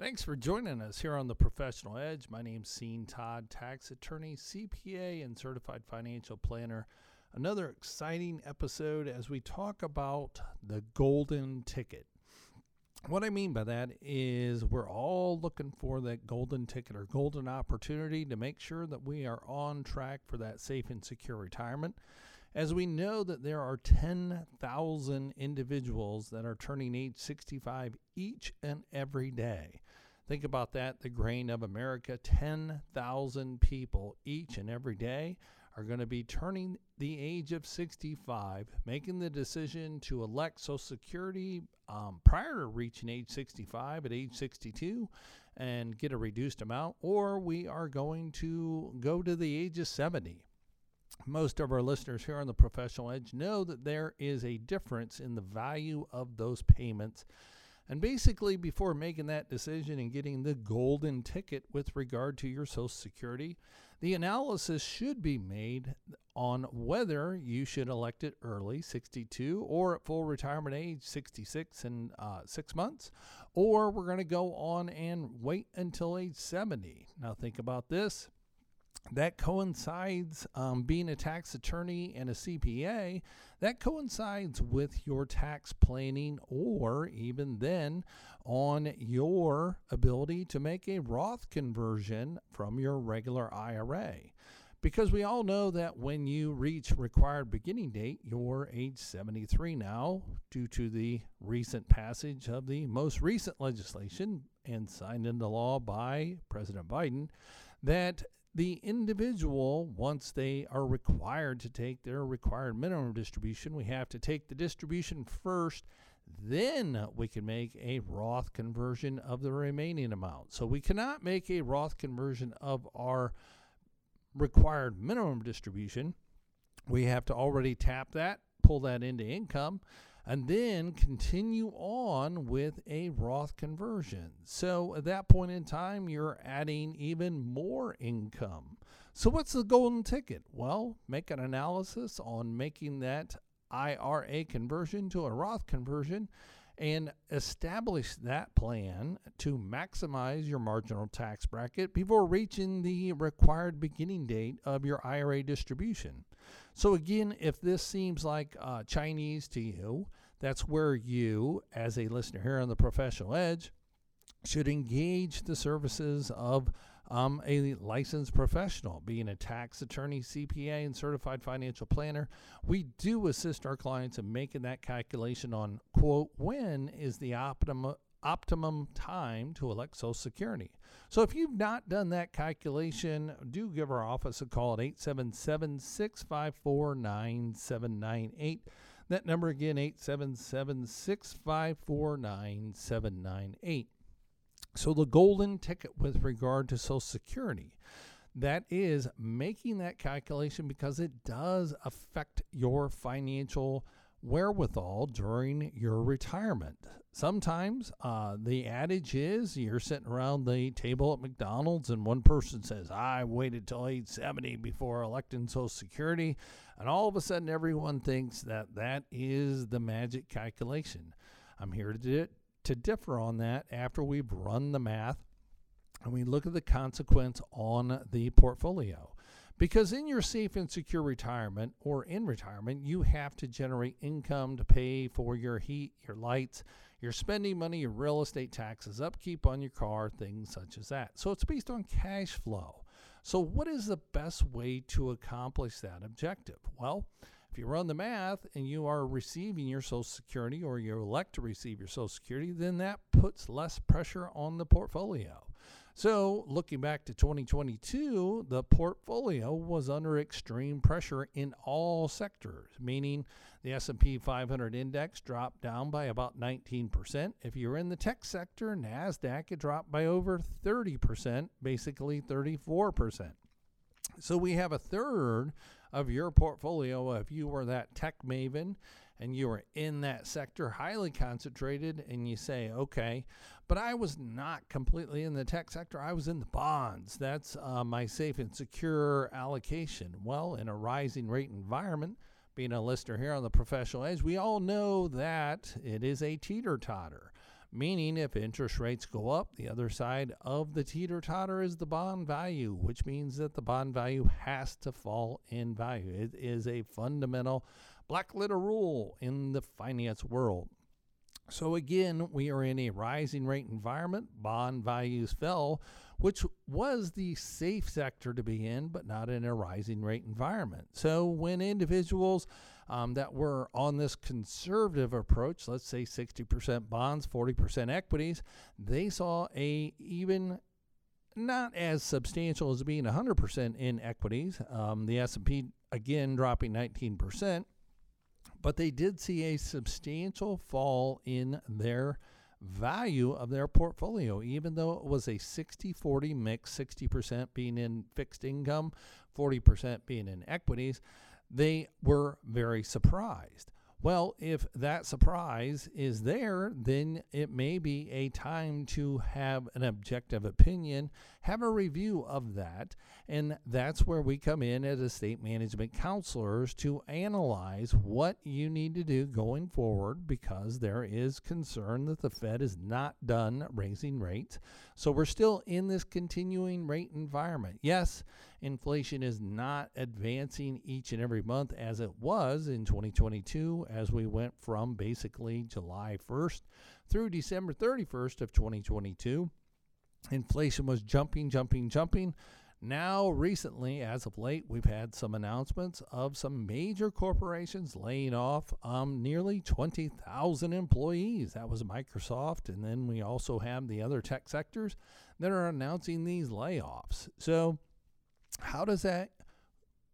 Thanks for joining us here on the Professional Edge. My name's Sean Todd, tax attorney, CPA, and certified financial planner. Another exciting episode as we talk about the golden ticket. What I mean by that is we're all looking for that golden ticket or golden opportunity to make sure that we are on track for that safe and secure retirement as we know that there are 10,000 individuals that are turning age 65 each and every day. Think about that the grain of America 10,000 people each and every day are going to be turning the age of 65, making the decision to elect Social Security um, prior to reaching age 65 at age 62 and get a reduced amount, or we are going to go to the age of 70. Most of our listeners here on the Professional Edge know that there is a difference in the value of those payments and basically, before making that decision and getting the golden ticket with regard to your Social Security, the analysis should be made on whether you should elect it early, 62, or at full retirement age, 66 and uh, six months, or we're going to go on and wait until age 70. Now, think about this that coincides um, being a tax attorney and a CPA, that coincides with your tax planning or even then on your ability to make a Roth conversion from your regular IRA. Because we all know that when you reach required beginning date, you're age 73 now, due to the recent passage of the most recent legislation and signed into law by President Biden, that the individual, once they are required to take their required minimum distribution, we have to take the distribution first. Then we can make a Roth conversion of the remaining amount. So we cannot make a Roth conversion of our required minimum distribution. We have to already tap that, pull that into income and then continue on with a Roth conversion. So at that point in time, you're adding even more income. So, what's the golden ticket? Well, make an analysis on making that IRA conversion to a Roth conversion and establish that plan to maximize your marginal tax bracket before reaching the required beginning date of your IRA distribution. So, again, if this seems like uh, Chinese to you, that's where you, as a listener here on the Professional Edge, should engage the services of um, a licensed professional, being a tax attorney, CPA, and certified financial planner. We do assist our clients in making that calculation on, quote, when is the optimum optimum time to elect Social Security. So if you've not done that calculation, do give our office a call at 877 654 9798. That number again, 877 654 9798. So the golden ticket with regard to Social Security. That is making that calculation because it does affect your financial wherewithal during your retirement. Sometimes uh, the adage is you're sitting around the table at McDonald's and one person says, I waited till age 70 before electing Social Security. And all of a sudden, everyone thinks that that is the magic calculation. I'm here to, to differ on that after we've run the math and we look at the consequence on the portfolio. Because in your safe and secure retirement or in retirement, you have to generate income to pay for your heat, your lights, your spending money, your real estate taxes, upkeep on your car, things such as that. So it's based on cash flow. So, what is the best way to accomplish that objective? Well, if you run the math and you are receiving your Social Security or you elect to receive your Social Security, then that puts less pressure on the portfolio. So, looking back to 2022, the portfolio was under extreme pressure in all sectors, meaning the S&P 500 index dropped down by about 19%. If you're in the tech sector, Nasdaq it dropped by over 30%, basically 34%. So we have a third of your portfolio if you were that tech maven and you were in that sector highly concentrated and you say, okay, but I was not completely in the tech sector. I was in the bonds. That's uh, my safe and secure allocation. Well, in a rising rate environment, being a listener here on the professional edge, we all know that it is a teeter totter, meaning if interest rates go up, the other side of the teeter totter is the bond value, which means that the bond value has to fall in value. It is a fundamental black letter rule in the finance world. So, again, we are in a rising rate environment. Bond values fell, which was the safe sector to be in, but not in a rising rate environment. So, when individuals um, that were on this conservative approach, let's say 60% bonds, 40% equities, they saw a even not as substantial as being 100% in equities. Um, the S&P again dropping 19% but they did see a substantial fall in their value of their portfolio, even though it was a 60 40 mix, 60% being in fixed income, 40% being in equities. They were very surprised. Well, if that surprise is there, then it may be a time to have an objective opinion, have a review of that, and that's where we come in as estate management counselors to analyze what you need to do going forward because there is concern that the Fed is not done raising rates. So we're still in this continuing rate environment. Yes, inflation is not advancing each and every month as it was in 2022 as we went from basically July 1st through December 31st of 2022. Inflation was jumping, jumping, jumping. Now, recently, as of late, we've had some announcements of some major corporations laying off um, nearly 20,000 employees. That was Microsoft. And then we also have the other tech sectors that are announcing these layoffs. So, how does that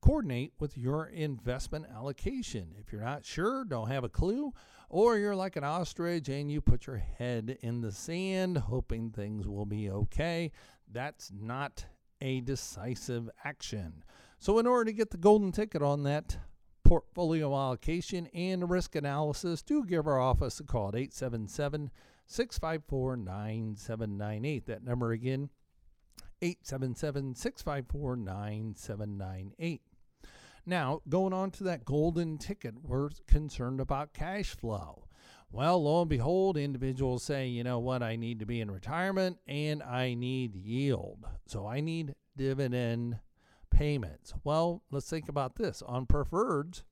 coordinate with your investment allocation? If you're not sure, don't have a clue, or you're like an ostrich and you put your head in the sand hoping things will be okay, that's not a decisive action. So, in order to get the golden ticket on that portfolio allocation and risk analysis, do give our office a call at 877 654 9798. That number again, 877 654 9798. Now, going on to that golden ticket, we're concerned about cash flow. Well, lo and behold, individuals say, you know what, I need to be in retirement and I need yield. So I need dividend payments. Well, let's think about this. On preferreds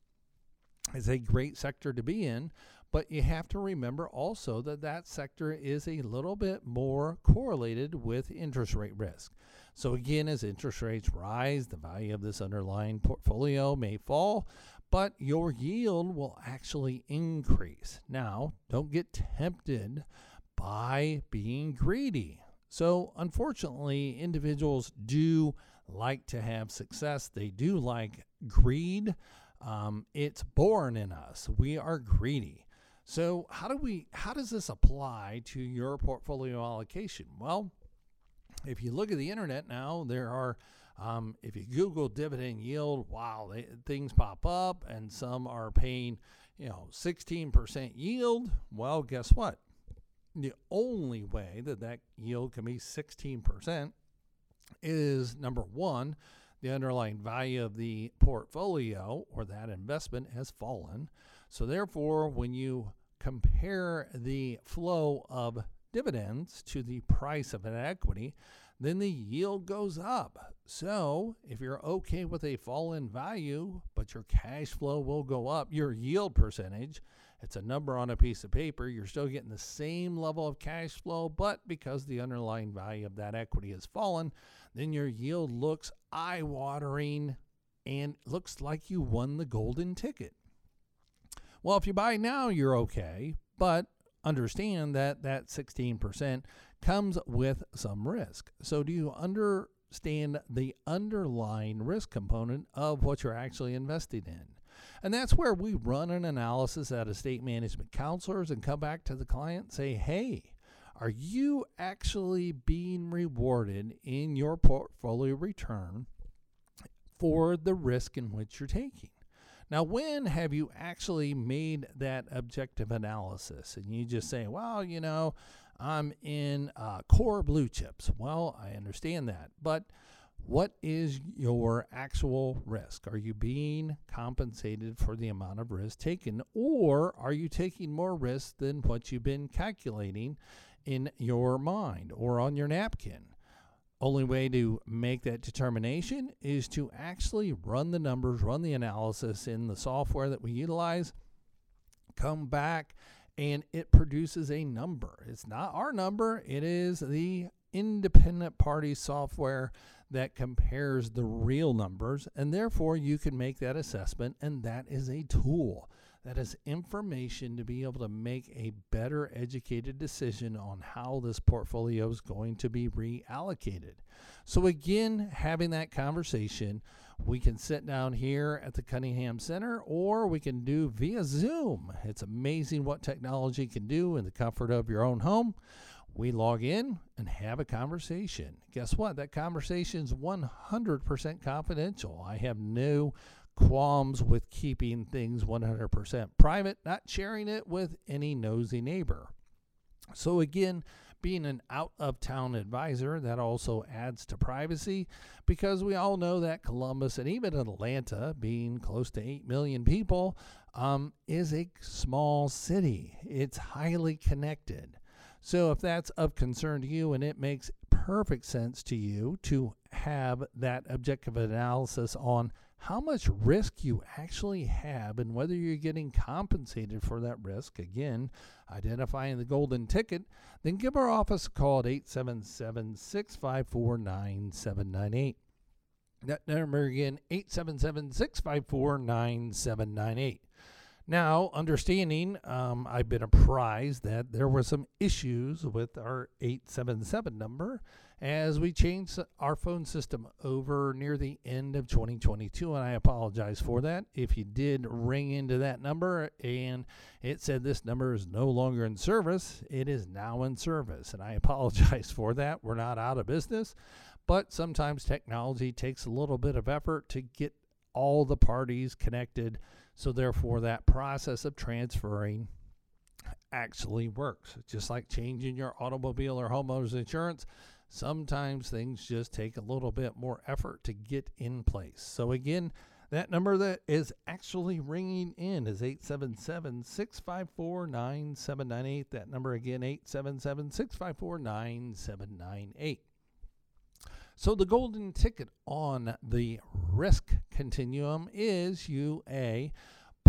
is a great sector to be in, but you have to remember also that that sector is a little bit more correlated with interest rate risk. So, again, as interest rates rise, the value of this underlying portfolio may fall, but your yield will actually increase. Now, don't get tempted by being greedy. So, unfortunately, individuals do like to have success, they do like greed. Um, it's born in us. We are greedy. So, how do we how does this apply to your portfolio allocation? Well, if you look at the internet now, there are um, if you Google dividend yield, wow, they, things pop up, and some are paying, you know, 16% yield. Well, guess what? The only way that that yield can be 16% is number one, the underlying value of the portfolio or that investment has fallen. So, therefore, when you compare the flow of dividends to the price of an equity, then the yield goes up. So, if you're okay with a fall in value, but your cash flow will go up, your yield percentage, it's a number on a piece of paper, you're still getting the same level of cash flow, but because the underlying value of that equity has fallen, then your yield looks eye watering and looks like you won the golden ticket. Well, if you buy now, you're okay, but understand that that 16% comes with some risk. So, do you understand the underlying risk component of what you're actually investing in? And that's where we run an analysis at estate management counselors and come back to the client and say, hey, are you actually being rewarded in your portfolio return for the risk in which you're taking? Now, when have you actually made that objective analysis? And you just say, well, you know, I'm in uh, core blue chips. Well, I understand that. But what is your actual risk? Are you being compensated for the amount of risk taken, or are you taking more risk than what you've been calculating in your mind or on your napkin? Only way to make that determination is to actually run the numbers, run the analysis in the software that we utilize, come back, and it produces a number. It's not our number, it is the independent party software that compares the real numbers, and therefore you can make that assessment, and that is a tool. That is information to be able to make a better educated decision on how this portfolio is going to be reallocated. So, again, having that conversation, we can sit down here at the Cunningham Center or we can do via Zoom. It's amazing what technology can do in the comfort of your own home. We log in and have a conversation. Guess what? That conversation is 100% confidential. I have no qualms with keeping things 100% private, not sharing it with any nosy neighbor. So, again, being an out of town advisor, that also adds to privacy because we all know that Columbus and even Atlanta, being close to 8 million people, um, is a small city. It's highly connected. So, if that's of concern to you and it makes perfect sense to you to have that objective analysis on how much risk you actually have and whether you're getting compensated for that risk, again, identifying the golden ticket, then give our office a call at 877 654 9798. That number again, 877 654 9798. Now, understanding, um, I've been apprised that there were some issues with our 877 number as we changed our phone system over near the end of 2022, and I apologize for that. If you did ring into that number and it said this number is no longer in service, it is now in service, and I apologize for that. We're not out of business, but sometimes technology takes a little bit of effort to get all the parties connected, so therefore that process of transferring actually works. Just like changing your automobile or homeowner's insurance, sometimes things just take a little bit more effort to get in place. So, again, that number that is actually ringing in is 877 654 9798. That number again, 877 654 9798. So, the golden ticket on the risk continuum is you A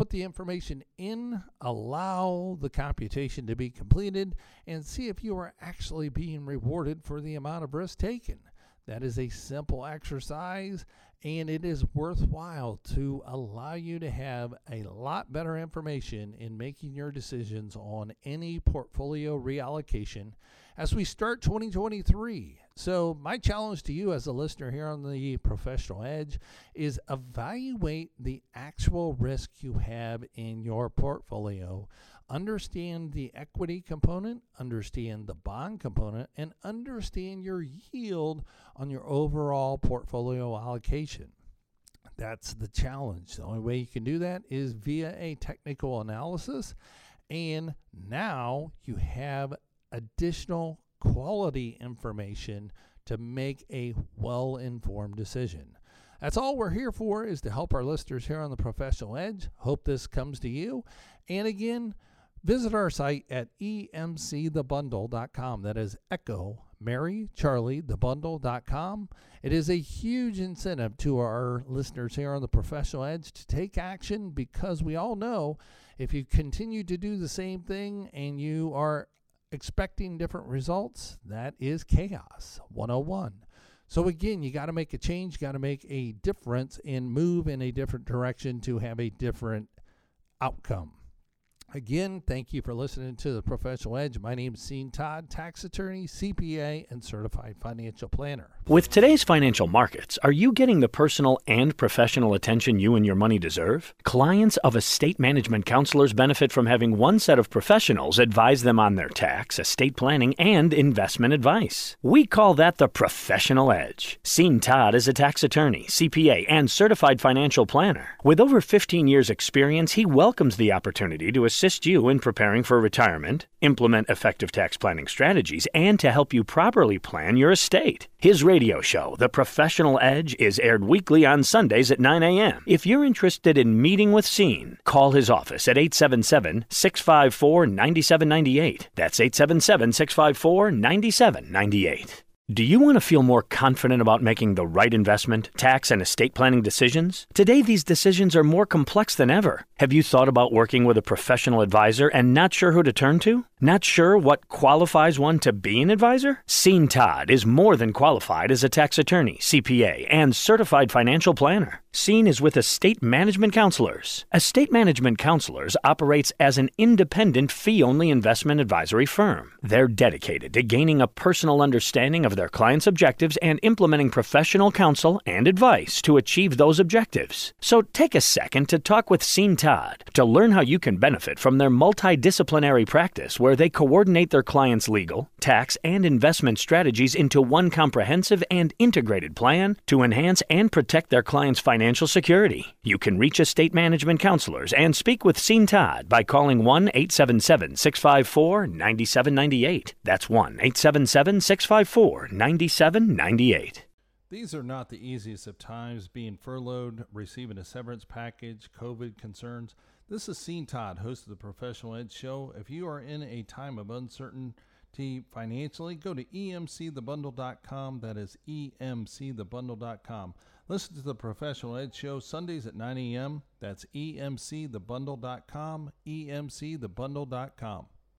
put the information in, allow the computation to be completed, and see if you are actually being rewarded for the amount of risk taken. That is a simple exercise, and it is worthwhile to allow you to have a lot better information in making your decisions on any portfolio reallocation as we start 2023. So, my challenge to you as a listener here on the Professional Edge is evaluate the actual risk you have in your portfolio. Understand the equity component, understand the bond component, and understand your yield on your overall portfolio allocation. That's the challenge. The only way you can do that is via a technical analysis. And now you have additional quality information to make a well informed decision. That's all we're here for is to help our listeners here on the Professional Edge. Hope this comes to you. And again, visit our site at emcthebundle.com. That is Echo Mary Charlie. It is a huge incentive to our listeners here on the Professional Edge to take action because we all know if you continue to do the same thing and you are expecting different results, that is chaos 101. So again, you got to make a change, got to make a difference and move in a different direction to have a different outcome. Again, thank you for listening to the Professional Edge. My name is Sean Todd, tax attorney, CPA, and certified financial planner. With today's financial markets, are you getting the personal and professional attention you and your money deserve? Clients of estate management counselors benefit from having one set of professionals advise them on their tax, estate planning, and investment advice. We call that the Professional Edge. Sean Todd is a tax attorney, CPA, and certified financial planner. With over 15 years' experience, he welcomes the opportunity to assist assist you in preparing for retirement, implement effective tax planning strategies, and to help you properly plan your estate. His radio show, The Professional Edge, is aired weekly on Sundays at 9 a.m. If you're interested in meeting with Sean, call his office at 877 654 9798. That's 877 654 9798. Do you want to feel more confident about making the right investment, tax, and estate planning decisions? Today, these decisions are more complex than ever. Have you thought about working with a professional advisor and not sure who to turn to? Not sure what qualifies one to be an advisor? Sean Todd is more than qualified as a tax attorney, CPA, and certified financial planner. Sean is with Estate Management Counselors. Estate Management Counselors operates as an independent fee only investment advisory firm. They're dedicated to gaining a personal understanding of their clients' objectives and implementing professional counsel and advice to achieve those objectives. So take a second to talk with Sean Todd to learn how you can benefit from their multidisciplinary practice where they coordinate their clients' legal, tax, and investment strategies into one comprehensive and integrated plan to enhance and protect their clients' financial security. You can reach estate management counselors and speak with Sean Todd by calling 1 877 654 9798. That's 1 877 654 9798. These are not the easiest of times being furloughed, receiving a severance package, COVID concerns. This is Sean Todd, host of the Professional Edge Show. If you are in a time of uncertainty financially, go to emcthebundle.com. That is emcthebundle.com. Listen to the Professional Edge Show Sundays at 9 a.m. That's emcthebundle.com, emcthebundle.com.